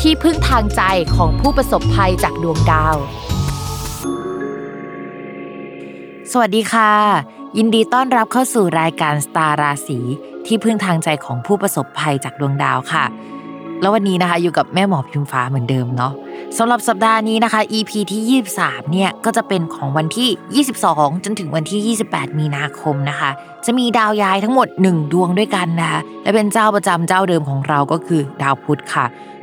ที่พึ่งทางใจของผู้ประสบภัยจากดวงดาว สวัสดีค่ะ ยินดีต้อนรับเข้าสู่รายการสตาร์ราศีที่พึ่งทางใจของผู้ประสบภัยจากดวงดาวค่ะ แล้ววันนี้นะคะอยู่กับแม่หมอพิมฟ้าเหมือนเดิมเนาะสำหรับสัปดาห์นี้นะคะ EP ที่ 23 เนี่ยก็จะเป็นของวันที่ 22 จนถึงวันที่ 28 มีนาคมนะคะ จะมีดาวย้ายทั้งหมด 1 ดวงด้วยกันนะคะและเป็นเจ้าประจำเจ้าเดิมของเราก็คือดาวพุธค่ะ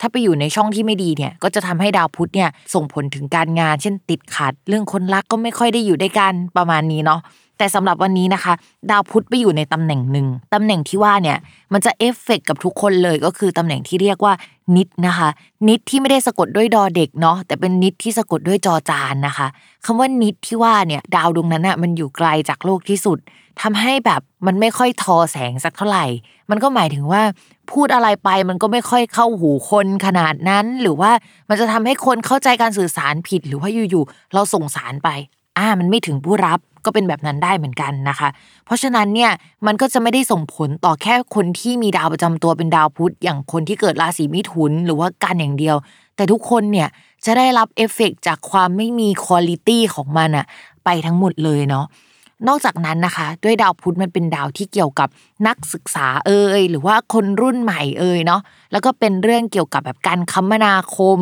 ถ้าไปอยู่ในช่องที่ไม่ดีเนี่ยก็จะทำให้ดาวพุธเนี่ยส่งผลถึงการงาน เช่นติดขัด เรื่องคนรักก็ไม่ค่อยได้อยู่ด้วยกันประมาณนี้เนาะแต่สำหรับวันนี้นะคะ ดาวพุธไปอยู่ในตำแหน่งหนึ่งตำแหน่งที่ว่าเนี่ยมันจะเอฟเฟกกับทุกคนเลยก็คือตำแหน่งที่เรียกว่านิดนะคะ นิดที่ไม่ได้สะกดด้วยดอเด็กเนาะแต่เป็นนิดที่สะกดด้วยจอจานนะคะคำว่านิดที่ว่าเนี่ยดาวดวงนั้นอะมันอยู่ไกลจากโลกที่สุดทำให้แบบมันไม่ค่อยทอแสงสักเท่าไหร่ มันก็หมายถึงว่าพูดอะไรไปมันก็ไม่ค่อยเข้าหูคนขนาดนั้น หรือว่ามันจะทำให้คนเข้าใจการสื่อสารผิด หรือว่าอยู่ๆเราส่งสารไป อ่า มันไม่ถึงผู้รับก็เป็นแบบนั้นได้เหมือนกันนะคะ เพราะฉะนั้นเนี่ยมันก็จะไม่ได้ส่งผลต่อแค่คนที่มีดาวประจำตัวเป็นดาวพุธอย่างคนที่เกิดราศีมิถุนหรือว่ากันอย่างเดียว แต่ทุกคนเนี่ยจะได้รับเอฟเฟกจากความไม่มีคุณลิตี้ของมันอะไปทั้งหมดเลยเนาะ นอกจากนั้นนะคะ ด้วยดาวพุธมันเป็นดาวที่เกี่ยวกับนักศึกษาเอ่ยหรือว่าคนรุ่นใหม่เอ่ยเนาะแล้วก็เป็นเรื่องเกี่ยวกับแบบการคมนาคม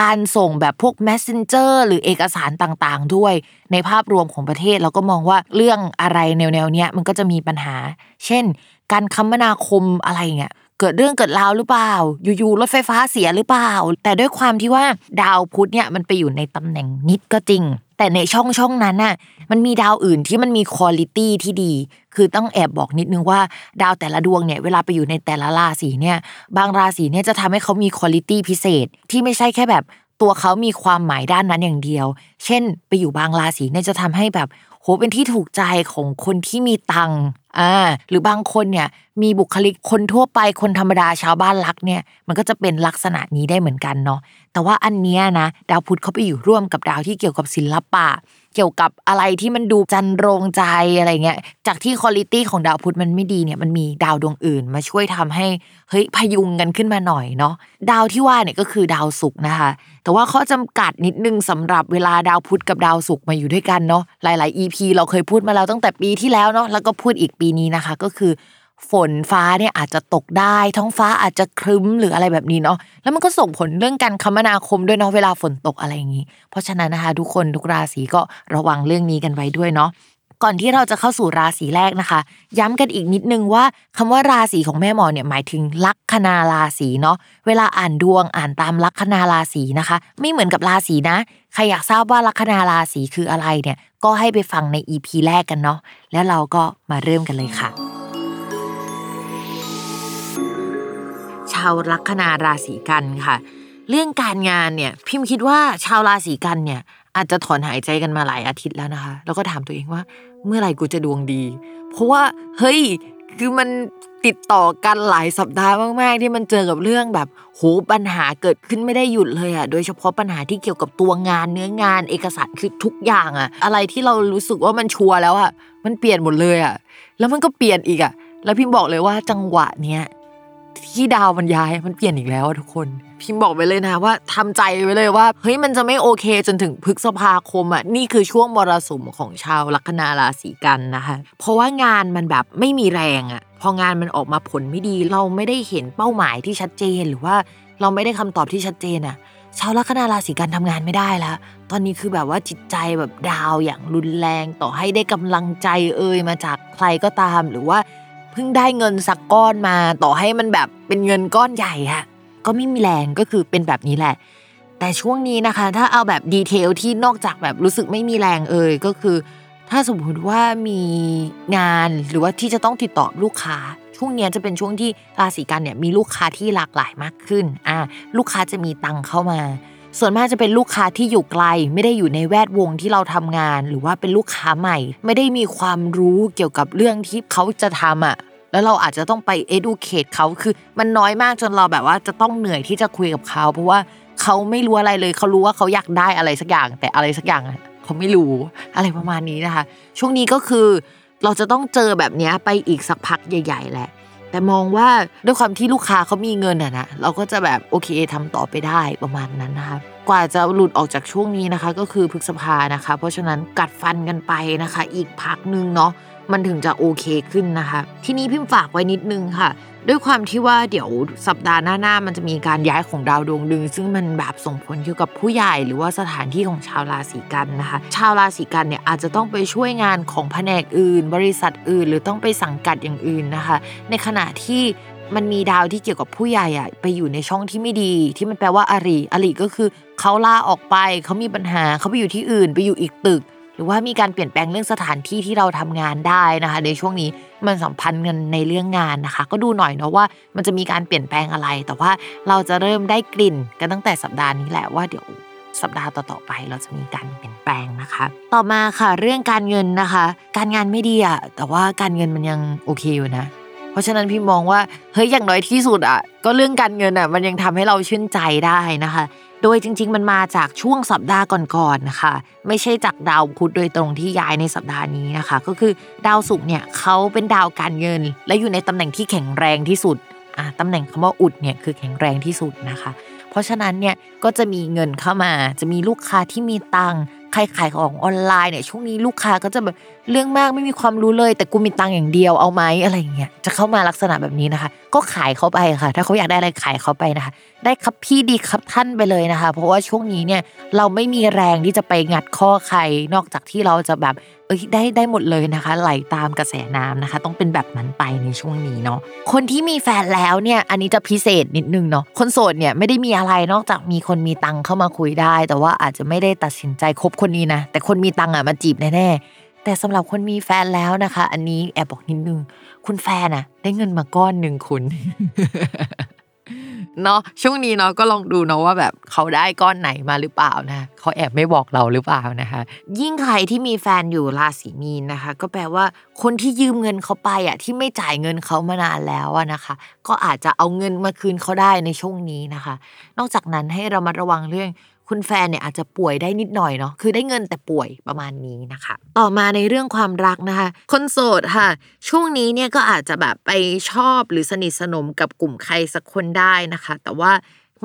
การส่งแบบพวก messenger หรือเอกสารต่างๆ ด้วย ในภาพรวมของประเทศเราก็มองว่าเรื่องอะไรแนวๆเนี้ยมันก็จะมีปัญหา เช่น การคมนาคมอะไรเงี้ยเกิดเรื่องเกิดราวหรือเปล่า อยู่ๆรถไฟฟ้าเสียหรือเปล่า แต่ด้วยความที่ว่าดาวพุธเนี่ยมันไปอยู่ในตำแหน่งนิดก็จริง แต่ในช่องช่องนั้นน่ะมันมีดาวอื่นที่มันมีคุณลิตี้ที่ดี คือต้องแอบบอกนิดนึงว่าดาวแต่ละดวงเนี่ยเวลาไปอยู่ในแต่ละราศีเนี่ย บางราศีเนี่ยจะทำให้เขามีคุณลิตี้พิเศษ ที่ไม่ใช่แค่แบบตัวเขามีความหมายด้านนั้นอย่างเดียว เช่น ไปอยู่บางราศีเนี่ยจะทำให้แบบโหเป็นที่ถูกใจของคนที่มีตังค์ อ่าหรือบางคนเนี่ยมีบุคลิกคนทั่วไปคนธรรมดาชาวบ้านรักเนี่ยมันก็จะเป็นลักษณะนี้ได้เหมือนกันเนาะแต่ว่าอันเนี้ยนะดาวพุธเขาไปอยู่ร่วมกับดาวที่เกี่ยวกับศิลปะ เกี่ยวกับอะไรที่มันดูจันโรงใจอะไรเงี้ยจากที่คุณลิตี้ของดาวพุธมันไม่ดีเนี่ยมันมีดาวดวงอื่น มาช่วยทำให้เฮ้ยพยุงกันขึ้นมาหน่อยเนาะดาวที่ว่าเนี่ยก็คือดาวศุกร์นะคะ แต่ว่าข้อจำกัดนิดนึงสำหรับเวลาดาวพุธกับดาวศุกร์มาอยู่ด้วยกันเนาะหลาย ๆ EP เราเคยพูดมาแล้วตั้งแต่ปีที่แล้วเนาะแล้วก็พูดอีกปีนี้นะคะ ก็คือ ฝนฟ้าเนี่ยอาจจะตกได้ ท้องฟ้าอาจจะครึ้มหรืออะไรแบบนี้เนาะแล้วมันก็ส่งผลเรื่องการคมนาคมด้วยเนาะเวลาฝนตกอะไรอย่างนี้ เพราะฉะนั้นนะคะ ทุกคนทุกราศีก็ระวังเรื่องนี้กันไว้ด้วยเนาะก่อนที่เราจะเข้าสู่ราศีแรกนะคะ ย้ำกันอีกนิดนึงว่าคำว่าราศีของแม่หมอเนี่ยหมายถึงลัคนาราศีเนาะเวลาอ่านดวงอ่านตามลัคนาราศีนะคะ ไม่เหมือนกับราศีนะใครอยากทราบว่าลัคนาราศีคืออะไรเนี่ยก็ให้ไปฟังใน EP แรกกันเนาะแล้วเราก็มาเริ่มกันเลยค่ะาวลัคนาราศีกันค่ะ เรื่องการงานเนี่ย พิมพ์คิดว่าชาวราศีกันเนี่ย อาจจะถอนหายใจกันมาหลายอาทิตย์แล้วนะคะ แล้วก็ถามตัวเองว่า เมื่อไหร่กูจะดวงดี เพราะว่าเฮ้ยคือมันติดต่อกันหลายสัปดาห์มากๆ ที่มันเจอกับเรื่องแบบโหปัญหาเกิดขึ้นไม่ได้หยุดเลยอะโดยเฉพาะปัญหาที่เกี่ยวกับตัวงานเนื้องานเอกสารคือทุกอย่างอะ อะไรที่เรารู้สึกว่ามันชัวร์แล้วอะมันเปลี่ยนหมดเลยอะแล้วมันก็เปลี่ยนอีกอะ แล้วพิมบอกเลยว่าจังหวะเนี้ย ที่ดาวมันย้ายมันเปลี่ยนอีกแล้วทุกคน พิมบอกไปเลยนะว่าทำใจไว้เลยว่าเฮ้ยมันจะไม่โอเคจนถึงพฤษภาคมอะนี่คือช่วงมรสุมของชาวลัคนาราศีกันนะคะ เพราะว่างานมันแบบไม่มีแรงอะพองานมันออกมาผลไม่ดีเราไม่ได้เห็นเป้าหมายที่ชัดเจนหรือว่าเราไม่ได้คำตอบที่ชัดเจนอะชาวลัคนาราศีกันทำงานไม่ได้แล้ว ตอนนี้คือแบบว่าจิตใจแบบดาวอย่างรุนแรงต่อให้ได้กำลังใจเอ่ยมาจากใครก็ตาม หรือว่า เพิ่งได้เงินสักก้อนมาต่อให้มันแบบเป็นเงินก้อนใหญ่อะก็ไม่มีแรงก็คือเป็นแบบนี้แหละ แต่ช่วงนี้นะคะ ถ้าเอาแบบดีเทลที่นอกจากแบบรู้สึกไม่มีแรงเอ่ยก็คือ ถ้าสมมติว่ามีงานหรือว่าที่จะต้องติดต่อลูกค้า ช่วงนี้จะเป็นช่วงที่ราศีกันเนี่ยมีลูกค้าที่หลากหลายมากขึ้นอ่าลูกค้าจะมีตังเข้ามา ส่วนมากจะเป็นลูกค้าที่อยู่ไกล ไม่ได้อยู่ในแวดวงที่เราทำงาน หรือว่าเป็นลูกค้าใหม่ ไม่ได้มีความรู้เกี่ยวกับเรื่องที่เขาจะทำอะแล้วเราอาจจะต้องไป educate เขาคือมันน้อยมากจนเราแบบว่าจะต้องเหนื่อยที่จะคุยกับเขา เพราะว่าเขาไม่รู้อะไรเลยเขารู้ว่าเขาอยากได้อะไรสักอย่าง แต่อะไรสักอย่างเขาไม่รู้อะไรประมาณนี้นะคะ ช่วงนี้ก็คือเราจะต้องเจอแบบนี้ไปอีกสักพักใหญ่ ๆ แหละ แต่มองว่าด้วยความที่ลูกค้าเขามีเงินอะนะเราก็จะแบบโอเคทำต่อไปได้ประมาณนั้นนะคะกว่าจะหลุดออกจากช่วงนี้นะคะ ก็คือพฤษภานะคะ เพราะฉะนั้นกัดฟันกันไปนะคะ อีกพักนึงเนาะ มันถึงจะโอเคขึ้นนะคะ ทีนี้พิมพ์ฝากไว้นิดนึงค่ะ ด้วยความที่ว่าเดี๋ยวสัปดาห์หน้าๆมันจะมีการย้ายของดาวดวงดึง ซึ่งมันแบบส่งผลเกี่ยวกับผู้ใหญ่หรือว่าสถานที่ของชาวราศีกันนะคะ ชาวราศีกันเนี่ยอาจจะต้องไปช่วยงานของแผนกอื่น บริษัทอื่น หรือต้องไปสังกัดอย่างอื่นนะคะ ในขณะที่มันมีดาวที่เกี่ยวกับผู้ใหญ่อะไปอยู่ในช่องที่ไม่ดี ที่มันแปลว่าอาริอาริก็คือเขาลาออกไปเขามีปัญหาเขาไปอยู่ที่อื่น ไปอยู่อีกตึก รือว่ามีการเปลี่ยนแปลงเรื่องสถานที่ที่เราทำงานได้นะคะในช่วงนี้มันสัมพันธ์กันในเรื่องงานนะคะ ก็ดูหน่อยเนาะว่ามันจะมีการเปลี่ยนแปลงอะไร แต่ว่าเราจะเริ่มได้กลิ่นกันตั้งแต่สัปดาห์นี้แหละว่าเดี๋ยวสัปดาห์ต่อๆไปเราจะมีการเปลี่ยนแปลงนะคะ ต่อมาค่ะเรื่องการเงินนะคะ การงานไม่ดีอะแต่ว่าการเงินมันยังโอเคอยู่นะ เพราะฉะนั้นพี่มองว่าเฮ้ยอย่างน้อยที่สุดอะก็เรื่องการเงินอะมันยังทำให้เราชื่นใจได้นะคะ โดยจริง ๆ มันมาจากช่วงสัปดาห์ก่อนๆนะคะไม่ใช่จากดาวพุธโดยตรงที่ย้ายในสัปดาห์นี้นะคะ ก็คือดาวศุกร์เนี่ยเขาเป็นดาวการเงิน และอยู่ในตำแหน่งที่แข็งแรงที่สุดอะตำแหน่งคำว่าอุดเนี่ยคือแข็งแรงที่สุดนะคะ เพราะฉะนั้นเนี่ยก็จะมีเงินเข้ามา จะมีลูกค้าที่มีตังค์ใครขายของออนไลน์เนี่ยช่วงนี้ลูกค้าก็จะแบบเรื่องมากไม่มีความรู้เลย แต่กูมีตังค์อย่างเดียวเอาไหมอะไรเงี้ยจะเข้ามาลักษณะแบบนี้นะคะ ก็ขายเขาไปค่ะ ถ้าเขาอยากได้อะไรขายเขาไปนะคะ ได้ครับพี่ดีครับท่านไปเลยนะคะ เพราะว่าช่วงนี้เนี่ยเราไม่มีแรงที่จะไปงัดข้อใคร นอกจากที่เราจะแบบเอ้ยได้ได้หมดเลยนะคะ ไหลตามกระแสน้ำนะคะ ต้องเป็นแบบนั้นไปในช่วงนี้เนาะคนที่มีแฟนแล้วเนี่ยอันนี้จะพิเศษนิดนึงเนาะคนโสดเนี่ยไม่ได้มีอะไรนอกจากมีคนมีตังค์เข้ามาคุยได้ แต่ว่าอาจจะไม่ได้ตัดสินใจคบคนนี้นะแต่คนมีตังค์อะมาจีบแน่แต่สำหรับคนมีแฟนแล้วนะคะ อันนี้แอบบอกนิดนึง คุณแฟนอะได้เงินมาก้อนหนึ่งคุณ เนาะช่วงนี้เนาะก็ลองดูเนาะว่าแบบเขาได้ก้อนไหนมาหรือเปล่านะเขาแอบไม่บอกเราหรือเปล่านะคะ ยิ่งใครที่มีแฟนอยู่ราศีมีนนะคะ ก็แปลว่าคนที่ยืมเงินเขาไปอะที่ไม่จ่ายเงินเขามานานแล้วอะนะคะ ก็อาจจะเอาเงินมาคืนเขาได้ในช่วงนี้นะคะ นอกจากนั้นให้เรามาระวังเรื่อง คุณแฟนเนี่ยอาจจะป่วยได้นิดหน่อยเนาะคือได้เงินแต่ป่วยประมาณนี้นะคะ ต่อมาในเรื่องความรักนะคะ คนโสดค่ะ ช่วงนี้เนี่ยก็อาจจะแบบไปชอบหรือสนิทสนมกับกลุ่มใครสักคนได้นะคะ แต่ว่า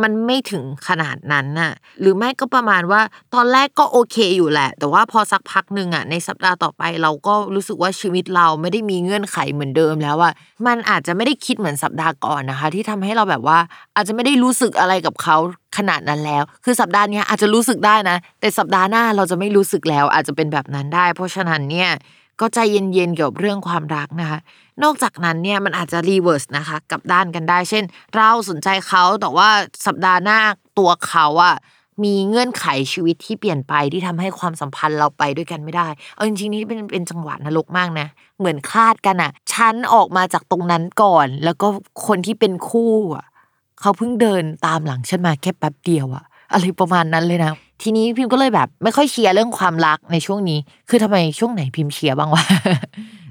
มันไม่ถึงขนาดนั้นน่ะ หรือไม่ก็ประมาณว่าตอนแรกก็โอเคอยู่แหละ แต่ว่าพอสักพักหนึ่งอะในสัปดาห์ต่อไปเราก็รู้สึกว่าชีวิตเราไม่ได้มีเงื่อนไขเหมือนเดิมแล้วอะมันอาจจะไม่ได้คิดเหมือนสัปดาห์ก่อนนะคะ ที่ทำให้เราแบบว่าอาจจะไม่ได้รู้สึกอะไรกับเขาขนาดนั้นแล้ว คือสัปดาห์นี้อาจจะรู้สึกได้นะ แต่สัปดาห์หน้าเราจะไม่รู้สึกแล้วอาจจะเป็นแบบนั้นได้ เพราะฉะนั้นเนี่ยก็ใจเย็นๆเกี่ยวกับเรื่องความรักนะคะ นอกจากนั้นเนี่ยมันอาจจะ reverse นะคะกับด้านกันได้ เช่น เราสนใจเขาแต่ว่าสัปดาห์หน้าตัวเขาอะมีเงื่อนไขชีวิตที่เปลี่ยนไปที่ทำให้ความสัมพันธ์เราไปด้วยกันไม่ได้ เอาจริงๆนี่เป็นเป็นจังหวะนรกมากนะ เหมือนคลาดกันอะฉันออกมาจากตรงนั้นก่อน แล้วก็คนที่เป็นคู่อะเขาเพิ่งเดินตามหลังฉันมาแค่แป๊บเดียวอะอะไรประมาณนั้นเลยนะ ทีนี้พิมก็เลยแบบ ไม่ค่อยเชียร์เรื่องความรักในช่วงนี้ คือทำไมช่วงไหนพิมเชียร์บ้างวะ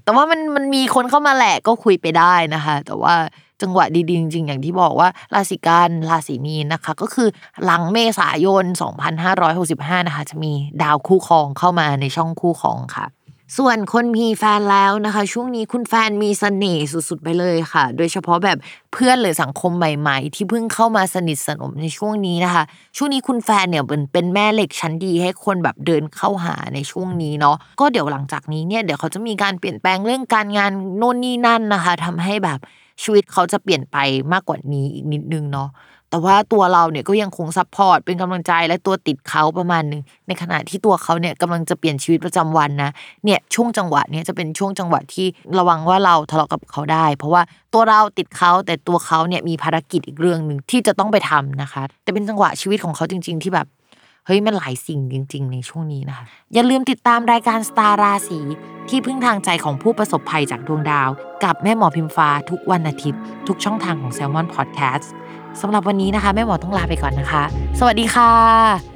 แต่ว่ามันมันมีคนเข้ามาแหละก็คุยไปได้นะคะ แต่ว่าจังหวะดีๆจริงๆ อย่างที่บอกว่าราศีกันราศีมีนนะคะ ก็คือหลังเมษายน 2565 นะคะ จะมีดาวคู่ครองเข้ามาในช่องคู่ครองค่ะ ส่วนคนมีแฟนแล้วนะคะ ช่วงนี้คุณแฟนมีเสน่ห์สุดๆไปเลยค่ะ โดยเฉพาะแบบเพื่อนหรือสังคมใหม่ๆ ที่เพิ่งเข้ามาสนิทสนมในช่วงนี้นะคะ ช่วงนี้คุณแฟนเนี่ยเป็นเป็นแม่เหล็กชั้นดีให้คนแบบเดินเข้าหาในช่วงนี้เนาะก็เดี๋ยวหลังจากนี้เนี่ยเดี๋ยวเขาจะมีการเปลี่ยนแปลงเรื่องการงานโน่นนี่นั่นนะคะทำให้แบบชีวิตเขาจะเปลี่ยนไปมากกว่านี้อีกนิดนึงเนาะ แต่ว่าตัวเราเนี่ยก็ยังคง support เป็นกำลังใจและตัวติดเขาประมาณหนึ่งในขณะที่ตัวเขาเนี่ยกำลังจะเปลี่ยนชีวิตประจำวันนะเนี่ยช่วงจังหวะเนี่ยจะเป็นช่วงจังหวะที่ระวังว่าเราทะเลาะกับเขาได้ เพราะว่าตัวเราติดเขาแต่ตัวเขาเนี่ยมีภารกิจอีกเรื่องหนึ่งที่จะต้องไปทำนะคะ แต่เป็นจังหวะชีวิตของเขาจริง ๆ ที่แบบเฮ้ยมันหลายสิ่งจริง ๆ ในช่วงนี้นะคะ อย่าลืมติดตามรายการสตาร์ราศีที่พึ่งทางใจของผู้ประสบภัยจากดวงดาว กับแม่หมอพิมฟ้าทุกวันอาทิตย์ ทุกช่องทางของ Salmon Podcast สำหรับวันนี้นะคะแม่หมอต้องลาไปก่อนนะคะ สวัสดีค่ะ